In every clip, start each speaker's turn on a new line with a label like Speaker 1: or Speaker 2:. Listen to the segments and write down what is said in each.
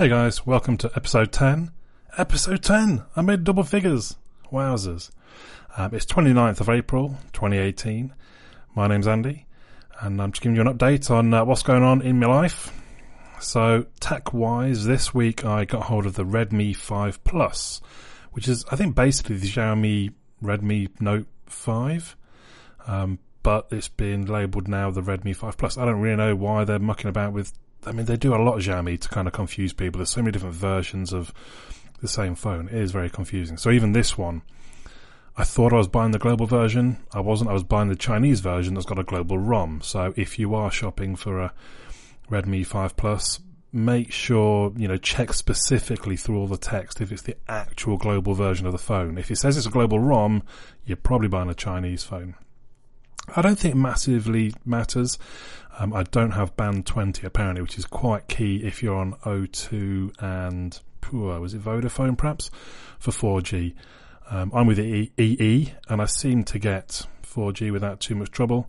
Speaker 1: Hey guys, welcome to episode 10. Episode 10! I made double figures. Wowzers. Um, it's 29th of April, 2018. My name's Andy, and I'm just giving you an update on uh, what's going on in my life. So, tech wise, this week I got hold of the Redmi 5 Plus, which is, I think, basically the Xiaomi Redmi Note 5. Um, but it's been labelled now the Redmi 5 Plus. I don't really know why they're mucking about with. I mean, they do a lot of Xiaomi to kind of confuse people. There's so many different versions of the same phone. It is very confusing. So even this one, I thought I was buying the global version. I wasn't. I was buying the Chinese version that's got a global ROM. So if you are shopping for a Redmi 5 Plus, make sure, you know, check specifically through all the text if it's the actual global version of the phone. If it says it's a global ROM, you're probably buying a Chinese phone. I don't think it massively matters. Um, I don't have band 20 apparently, which is quite key if you're on O2 and, poor, was it Vodafone perhaps, for 4G. Um, I'm with EE, EE and I seem to get 4G without too much trouble.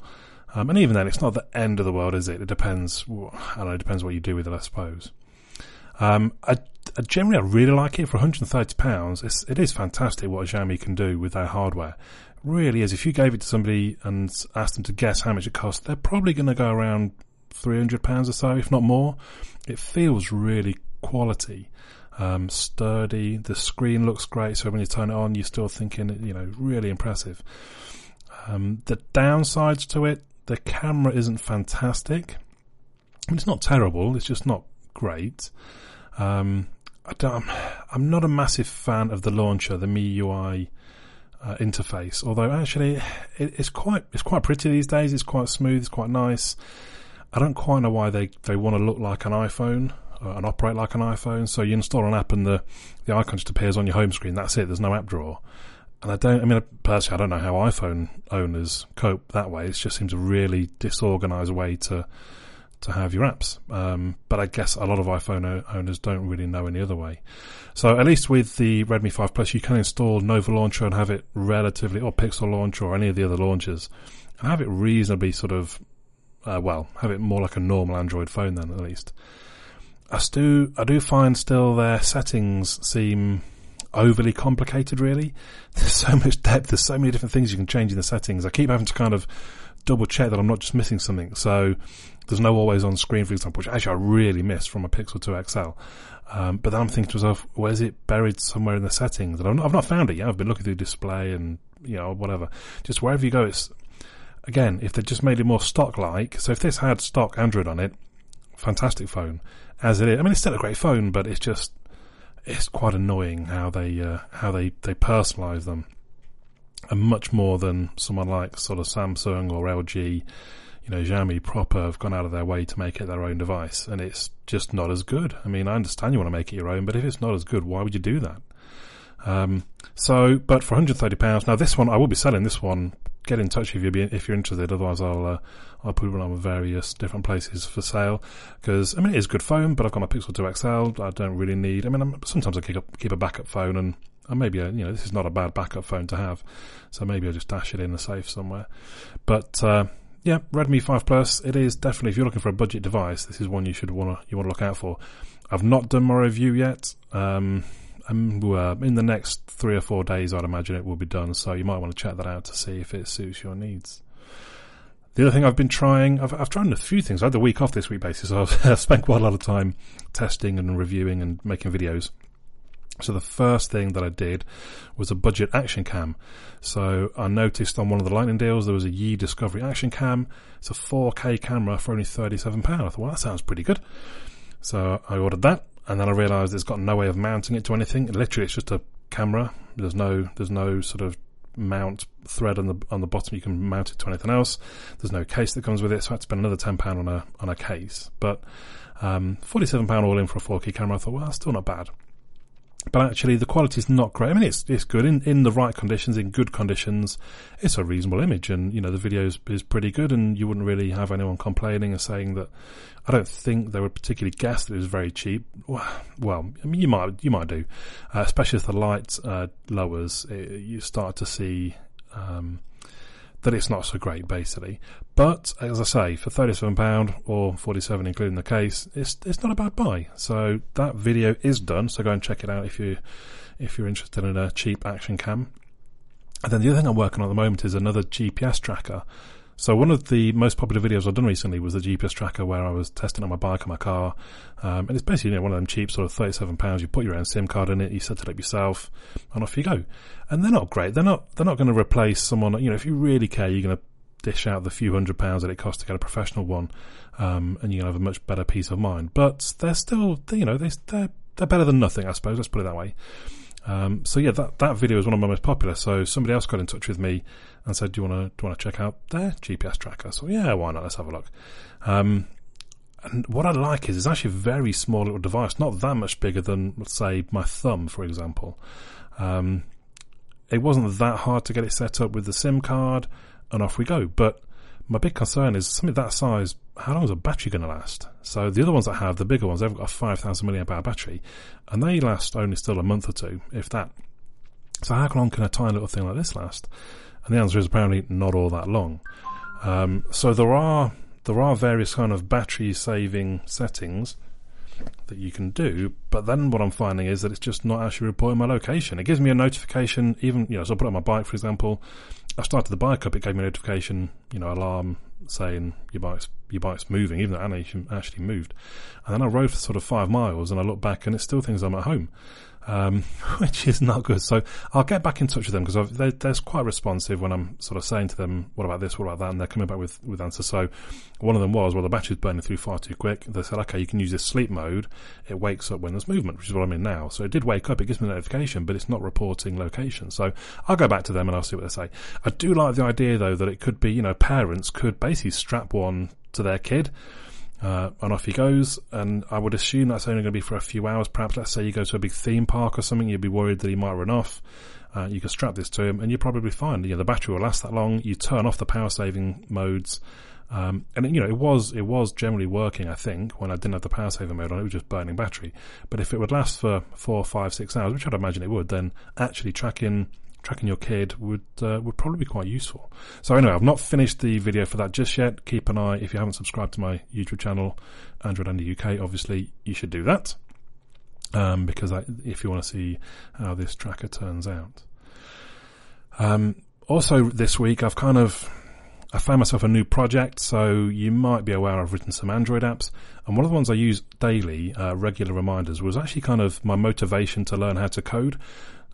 Speaker 1: Um, and even then, it's not the end of the world, is it? It depends. I don't know. It depends what you do with it, I suppose. Um, I, I generally, I really like it for 130 pounds. It is fantastic what Xiaomi can do with their hardware. Really is. If you gave it to somebody and asked them to guess how much it costs, they're probably going to go around 300 pounds or so, if not more. It feels really quality. Um, sturdy. The screen looks great, so when you turn it on, you're still thinking, you know, really impressive. Um, the downsides to it, the camera isn't fantastic. It's not terrible. It's just not great. Um, I I'm not a massive fan of the launcher, the MIUI uh, interface. Although actually, it, it's quite it's quite pretty these days. It's quite smooth. It's quite nice. I don't quite know why they, they want to look like an iPhone uh, and operate like an iPhone. So you install an app and the the icon just appears on your home screen. That's it. There's no app drawer. And I don't, I mean, personally, I don't know how iPhone owners cope that way. It just seems a really disorganized way to, to have your apps. Um, but I guess a lot of iPhone owners don't really know any other way. So at least with the Redmi 5 Plus, you can install Nova Launcher and have it relatively, or Pixel Launcher or any of the other launchers, and have it reasonably sort of, uh, well, have it more like a normal Android phone then at least. I do, I do find still their settings seem overly complicated, really. There's so much depth. There's so many different things you can change in the settings. I keep having to kind of double check that I'm not just missing something. So there's no always on screen, for example, which actually I really miss from a Pixel 2 XL. Um, but then I'm thinking to myself, where's it buried somewhere in the settings? And I've not found it yet. I've been looking through display and, you know, whatever. Just wherever you go, it's, again, if they just made it more stock like, so if this had stock Android on it, fantastic phone as it is. I mean, it's still a great phone, but it's just, it's quite annoying how they uh, how they they personalize them, and much more than someone like sort of Samsung or LG, you know, Xiaomi proper have gone out of their way to make it their own device, and it's just not as good. I mean, I understand you want to make it your own, but if it's not as good, why would you do that? Um, so, but for 130 pounds, now this one I will be selling this one. Get in touch if you're if you're interested. Otherwise, I'll uh, I'll put it on various different places for sale because I mean it is good phone, but I've got my Pixel 2 XL. I don't really need. I mean, I'm, sometimes I keep a, keep a backup phone, and, and maybe you know this is not a bad backup phone to have, so maybe I'll just dash it in the safe somewhere. But uh, yeah, Redmi 5 Plus. It is definitely if you're looking for a budget device, this is one you should want to you want to look out for. I've not done my review yet. Um, uh, in the next three or four days, I'd imagine it will be done. So you might want to check that out to see if it suits your needs. The other thing I've been trying, I've, I've tried a few things. I had the week off this week, basically, so I've spent quite a lot of time testing and reviewing and making videos. So the first thing that I did was a budget action cam. So I noticed on one of the lightning deals there was a Yi Discovery action cam. It's a 4K camera for only £37. I thought, well, that sounds pretty good. So I ordered that and then I realised it's got no way of mounting it to anything. Literally, it's just a camera. There's no there's no sort of mount thread on the on the bottom. You can mount it to anything else. There's no case that comes with it, so I had to spend another ten pound on a on a case. But um, forty seven pound all in for a 4K camera. I thought, well, that's still not bad but actually the quality is not great. I mean, it's it's good in, in the right conditions, in good conditions. It's a reasonable image, and you know the video is, is pretty good, and you wouldn't really have anyone complaining or saying that. I don't think they would particularly guess that it was very cheap. Well, I mean, you might you might do, uh, especially if the light uh, lowers. It, you start to see um, that it's not so great, basically. But as I say, for thirty-seven pound or forty-seven, including the case, it's it's not a bad buy. So that video is done. So go and check it out if you if you're interested in a cheap action cam. And then the other thing I'm working on at the moment is another GPS tracker. So one of the most popular videos I've done recently was the GPS tracker where I was testing on my bike and my car. Um, and it's basically you know, one of them cheap sort of £37. You put your own SIM card in it, you set it up yourself, and off you go. And they're not great. They're not, they're not going to replace someone, you know, if you really care, you're going to dish out the few hundred pounds that it costs to get a professional one, um, and you can have a much better peace of mind. But they're still, you know, they, they're, they're better than nothing, I suppose. Let's put it that way. Um, so yeah, that, that video is one of my most popular. So somebody else got in touch with me and said, "Do you want to do want to check out their GPS tracker?" So yeah, why not? Let's have a look. Um, and what I like is it's actually a very small little device, not that much bigger than let's say my thumb, for example. Um, it wasn't that hard to get it set up with the SIM card, and off we go. But my big concern is something that size. How long is a battery going to last? So the other ones I have, the bigger ones, they've got a five thousand milliamp hour battery, and they last only still a month or two, if that. So how long can a tiny little thing like this last? And the answer is apparently not all that long. Um, so there are there are various kind of battery saving settings that you can do, but then what I'm finding is that it's just not actually reporting my location. It gives me a notification, even you know, so I put on my bike, for example. I started the bike up, it gave me a notification, you know, alarm saying your bike's your bike's moving, even though it actually moved. And then I rode for sort of five miles, and I look back, and it still thinks I'm at home um, which is not good. So I'll get back in touch with them because they're, they're, quite responsive when I'm sort of saying to them, "What about this? What about that?" And they're coming back with with answers. So one of them was, "Well, the battery's burning through far too quick." They said, "Okay, you can use this sleep mode. It wakes up when there's movement, which is what I'm in now." So it did wake up. It gives me a notification, but it's not reporting location. So I'll go back to them and I'll see what they say. I do like the idea though that it could be, you know, parents could basically strap one to their kid uh, and off he goes. And I would assume that's only going to be for a few hours. Perhaps, let's say you go to a big theme park or something, you'd be worried that he might run off. Uh, you can strap this to him, and you're probably fine. You know, the battery will last that long. You turn off the power saving modes, um, and you know it was it was generally working. I think when I didn't have the power saving mode on, it was just burning battery. But if it would last for four, five, six hours, which I'd imagine it would, then actually tracking tracking your kid would uh, would probably be quite useful. So anyway, I've not finished the video for that just yet. Keep an eye if you haven't subscribed to my YouTube channel, Android Andy UK. Obviously, you should do that um, because I, if you want to see how this tracker turns out. Um, also, this week I've kind of I found myself a new project, so you might be aware I've written some Android apps, and one of the ones I use daily, uh, regular reminders, was actually kind of my motivation to learn how to code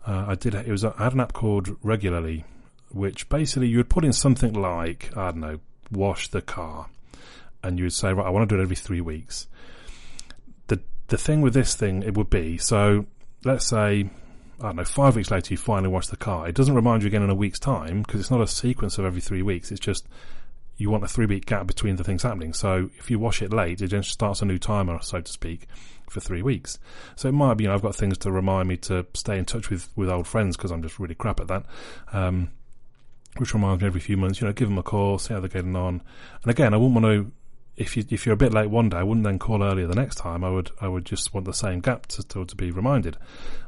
Speaker 1: uh, I did. It was. I had an app called Regularly, which basically you would put in something like I don't know, wash the car, and you would say, right, I want to do it every three weeks. The the thing with this thing, it would be so. Let's say I don't know, five weeks later, you finally wash the car. It doesn't remind you again in a week's time because it's not a sequence of every three weeks. It's just you want a three week gap between the things happening. So if you wash it late, it just starts a new timer, so to speak, for three weeks. So it might be, you know, I've got things to remind me to stay in touch with, with old friends because I'm just really crap at that. Um, which reminds me every few months, you know, give them a call, see how they're getting on. And again, I wouldn't want to, if you, if you're a bit late one day, I wouldn't then call earlier the next time. I would, I would just want the same gap to, to, to be reminded.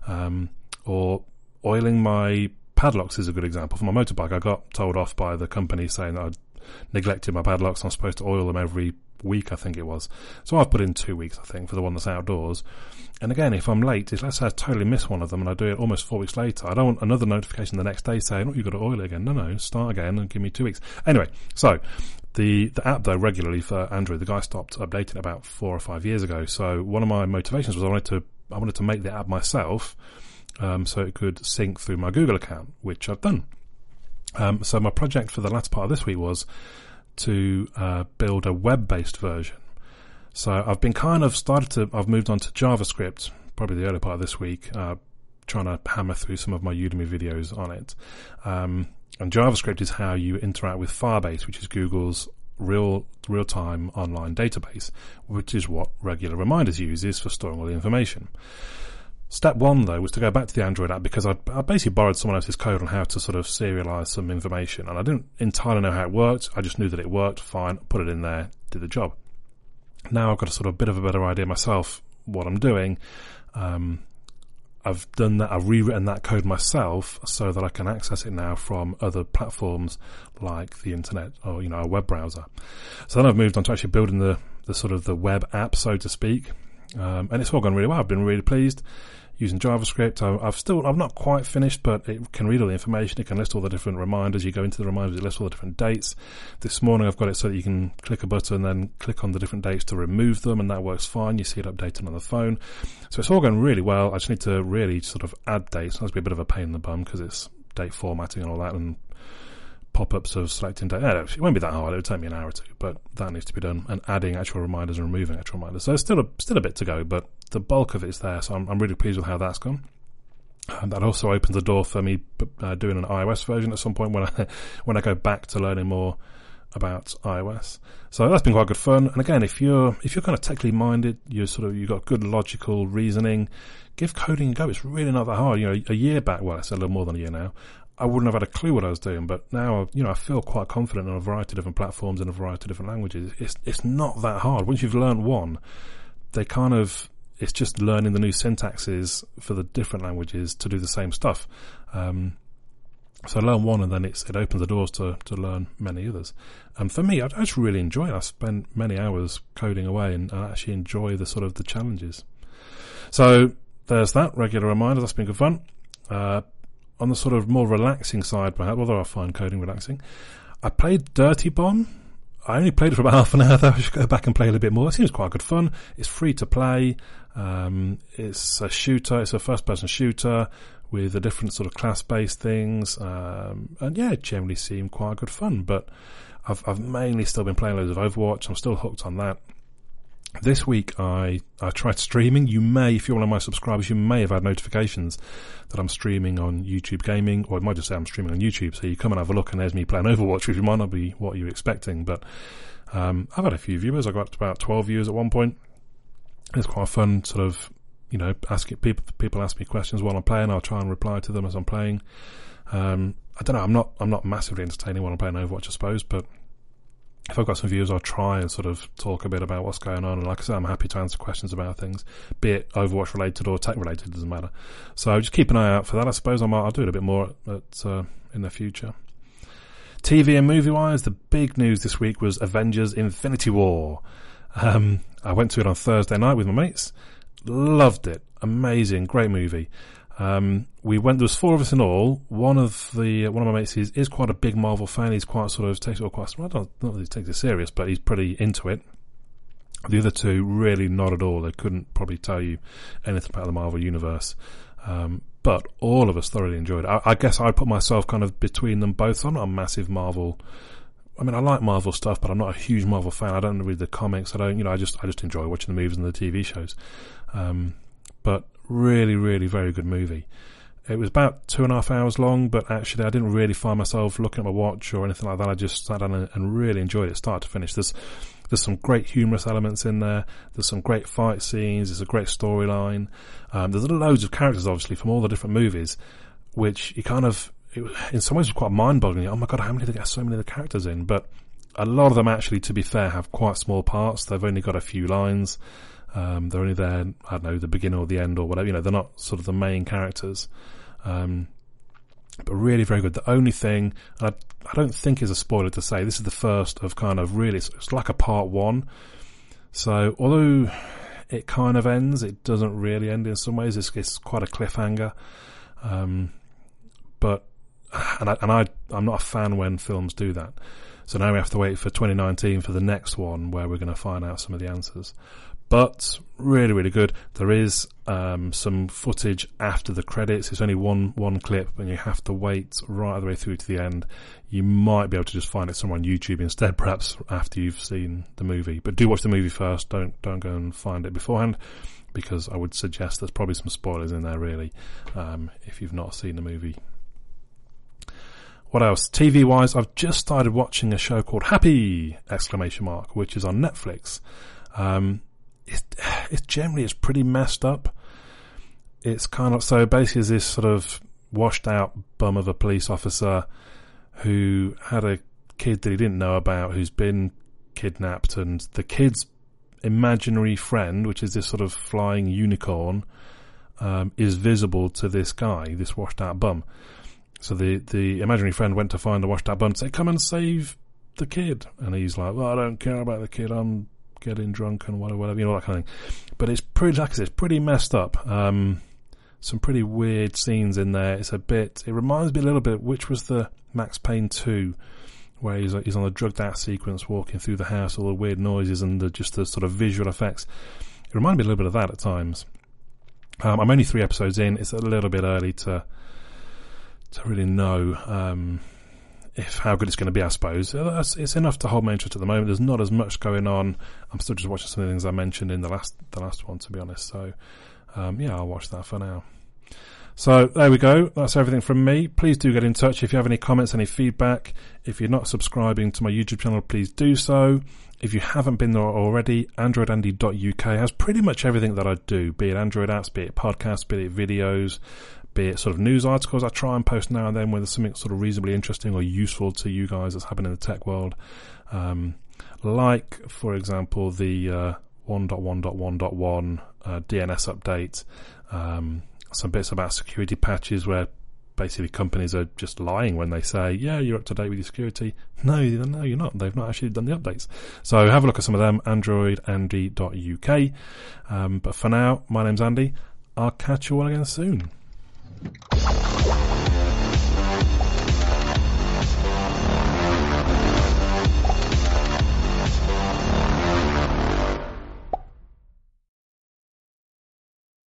Speaker 1: Um, or oiling my padlocks is a good example. For my motorbike, I got told off by the company saying that I'd neglected my padlocks. I'm supposed to oil them every week, I think it was. So I've put in two weeks, I think, for the one that's outdoors. And again, if I'm late, let's say I totally miss one of them and I do it almost four weeks later, I don't want another notification the next day saying, oh, you've got to oil it again. No, no, start again and give me two weeks. Anyway, so the, the app though, regularly for Android, the guy stopped updating about four or five years ago. So one of my motivations was I wanted to, I wanted to make the app myself, um, so it could sync through my Google account, which I've done. Um, so my project for the last part of this week was to uh, build a web-based version. So I've been kind of started to. I've moved on to JavaScript, probably the early part of this week, uh, trying to hammer through some of my Udemy videos on it. Um, and JavaScript is how you interact with Firebase, which is Google's real real time online database, which is what regular reminders uses for storing all the information. Step one, though, was to go back to the Android app because I, I basically borrowed someone else's code on how to sort of serialize some information. And I didn't entirely know how it worked. I just knew that it worked fine, put it in there, did the job. Now I've got a sort of bit of a better idea myself what I'm doing. Um, I've done that. I've rewritten that code myself so that I can access it now from other platforms like the internet or you know a web browser. So then I've moved on to actually building the the sort of the web app, so to speak, um, and it's all gone really well. I've been really pleased using JavaScript. I, have still, I'm not quite finished, but it can read all the information. It can list all the different reminders. You go into the reminders, it lists all the different dates. This morning I've got it so that you can click a button, then click on the different dates to remove them, and that works fine. You see it updated on the phone. So it's all going really well. I just need to really sort of add dates. That's be a bit of a pain in the bum because it's date formatting and all that, and pop-ups of selecting data. It won't be that hard. It would take me an hour or two, but that needs to be done. And adding actual reminders and removing actual reminders. So still a, still a bit to go, but the bulk of it's there. So I'm, I'm really pleased with how that's gone. And that also opens the door for me uh, doing an iOS version at some point when I when I go back to learning more about iOS. So that's been quite good fun. And again, if you're if you're kind of technically minded, you're sort of you've got good logical reasoning, give coding a go. It's really not that hard. You know, a year back, well, it's a little more than a year now. I wouldn't have had a clue what I was doing, but now you know I feel quite confident on a variety of different platforms in a variety of different languages. It's it's not that hard once you've learned one. They kind of it's just learning the new syntaxes for the different languages to do the same stuff. Um, so learn one, and then it's it opens the doors to to learn many others. And for me, I, I just really enjoy it. I spend many hours coding away, and I actually enjoy the sort of the challenges. So there's that regular reminder. That's been good fun. Uh, on the sort of more relaxing side, perhaps, although I find coding relaxing, I played Dirty Bomb. I only played it for about half an hour though. I should go back and play a little bit more. It seems quite good fun. It's free to play. Um, it's a shooter. It's a first person shooter with a different sort of class based things. Um, and yeah, it generally seemed quite good fun, but I've, I've mainly still been playing loads of Overwatch. I'm still hooked on that. This week I, I tried streaming. You may, if you're one of my subscribers, you may have had notifications that I'm streaming on YouTube Gaming, or it might just say I'm streaming on YouTube. So you come and have a look, and there's me playing Overwatch, which might not be what you're expecting. But um, I've had a few viewers. I got to about 12 viewers at one point. It's quite fun, sort of, you know, asking people. People ask me questions while I'm playing. I'll try and reply to them as I'm playing. Um, I don't know. I'm not. I'm not massively entertaining while I'm playing Overwatch, I suppose, but if I've got some views, I'll try and sort of talk a bit about what's going on. And like I said, I'm happy to answer questions about things, be it Overwatch related or tech related, doesn't matter. So just keep an eye out for that. I suppose I might, I'll do it a bit more at, uh, in the future. TV and movie wise, the big news this week was Avengers Infinity War. Um, I went to it on Thursday night with my mates. Loved it. Amazing. Great movie. Um, we went. There was four of us in all. One of the one of my mates is, is quite a big Marvel fan. He's quite sort of takes it quite. Well, not not that he takes it serious, but he's pretty into it. The other two really not at all. They couldn't probably tell you anything about the Marvel universe. Um, but all of us thoroughly enjoyed it. I, I guess I put myself kind of between them both. I'm not a massive Marvel. I mean, I like Marvel stuff, but I'm not a huge Marvel fan. I don't read the comics. I don't, you know, I just I just enjoy watching the movies and the TV shows. Um, but really, really very good movie. It was about two and a half hours long, but actually I didn't really find myself looking at my watch or anything like that. I just sat down and, really enjoyed it start to finish. There's there's some great humorous elements in there. There's some great fight scenes. There's a great storyline. Um, there's loads of characters, obviously, from all the different movies, which you kind of, it, in some ways, was quite mind-boggling. Oh my god, how many they get so many of the characters in? But a lot of them, actually, to be fair, have quite small parts. They've only got a few lines. Um, they're only there, I don't know, the beginning or the end or whatever. You know, they're not sort of the main characters. Um, but really very good. The only thing, I, I don't think is a spoiler to say, this is the first of kind of really, it's like a part one. So although it kind of ends, it doesn't really end in some ways. It's, it's quite a cliffhanger. Um, but, and I, and I, I'm not a fan when films do that. So now we have to wait for 2019 for the next one where we're going to find out some of the answers but really, really good. There is um, some footage after the credits. It's only one one clip, and you have to wait right the way through to the end. You might be able to just find it somewhere on YouTube instead, perhaps after you've seen the movie. But do watch the movie first. Don't don't go and find it beforehand, because I would suggest there's probably some spoilers in there. Really, um, if you've not seen the movie. What else? TV wise, I've just started watching a show called Happy! Exclamation mark, which is on Netflix. Um, it's, generally it's pretty messed up. It's kind of so basically this sort of washed out bum of a police officer who had a kid that he didn't know about who's been kidnapped and the kid's imaginary friend, which is this sort of flying unicorn, um, is visible to this guy, this washed out bum. So the, the imaginary friend went to find the washed out bum and say, come and save the kid. And he's like, well, I don't care about the kid. I'm getting drunk and whatever, whatever, you know, that kind of thing. But it's pretty, like I said, it's pretty messed up. Um, some pretty weird scenes in there. It's a bit, it reminds me a little bit, which was the Max Payne 2, where he's, he's on a drugged out sequence walking through the house, all the weird noises and the, just the sort of visual effects. It reminded me a little bit of that at times. Um, I'm only three episodes in. It's a little bit early to to really know um, if how good it's going to be. I suppose it's, it's enough to hold my interest at the moment. There's not as much going on. I'm still just watching some of the things I mentioned in the last the last one, to be honest. So um, yeah, I'll watch that for now. So there we go. That's everything from me. Please do get in touch if you have any comments, any feedback. If you're not subscribing to my YouTube channel, please do so. If you haven't been there already, androidandy.uk has pretty much everything that I do, be it Android apps, be it podcasts, be it videos, be it sort of news articles I try and post now and then when there's something sort of reasonably interesting or useful to you guys that's happening in the tech world. Um, like, for example, the uh, 1.1.1.1 uh, DNS update, um, some bits about security patches where basically companies are just lying when they say, yeah, you're up to date with your security. No, no, you're not. They've not actually done the updates. So have a look at some of them, androidandy.uk. Um, but for now, my name's Andy. I'll catch you all again soon. アハハハ!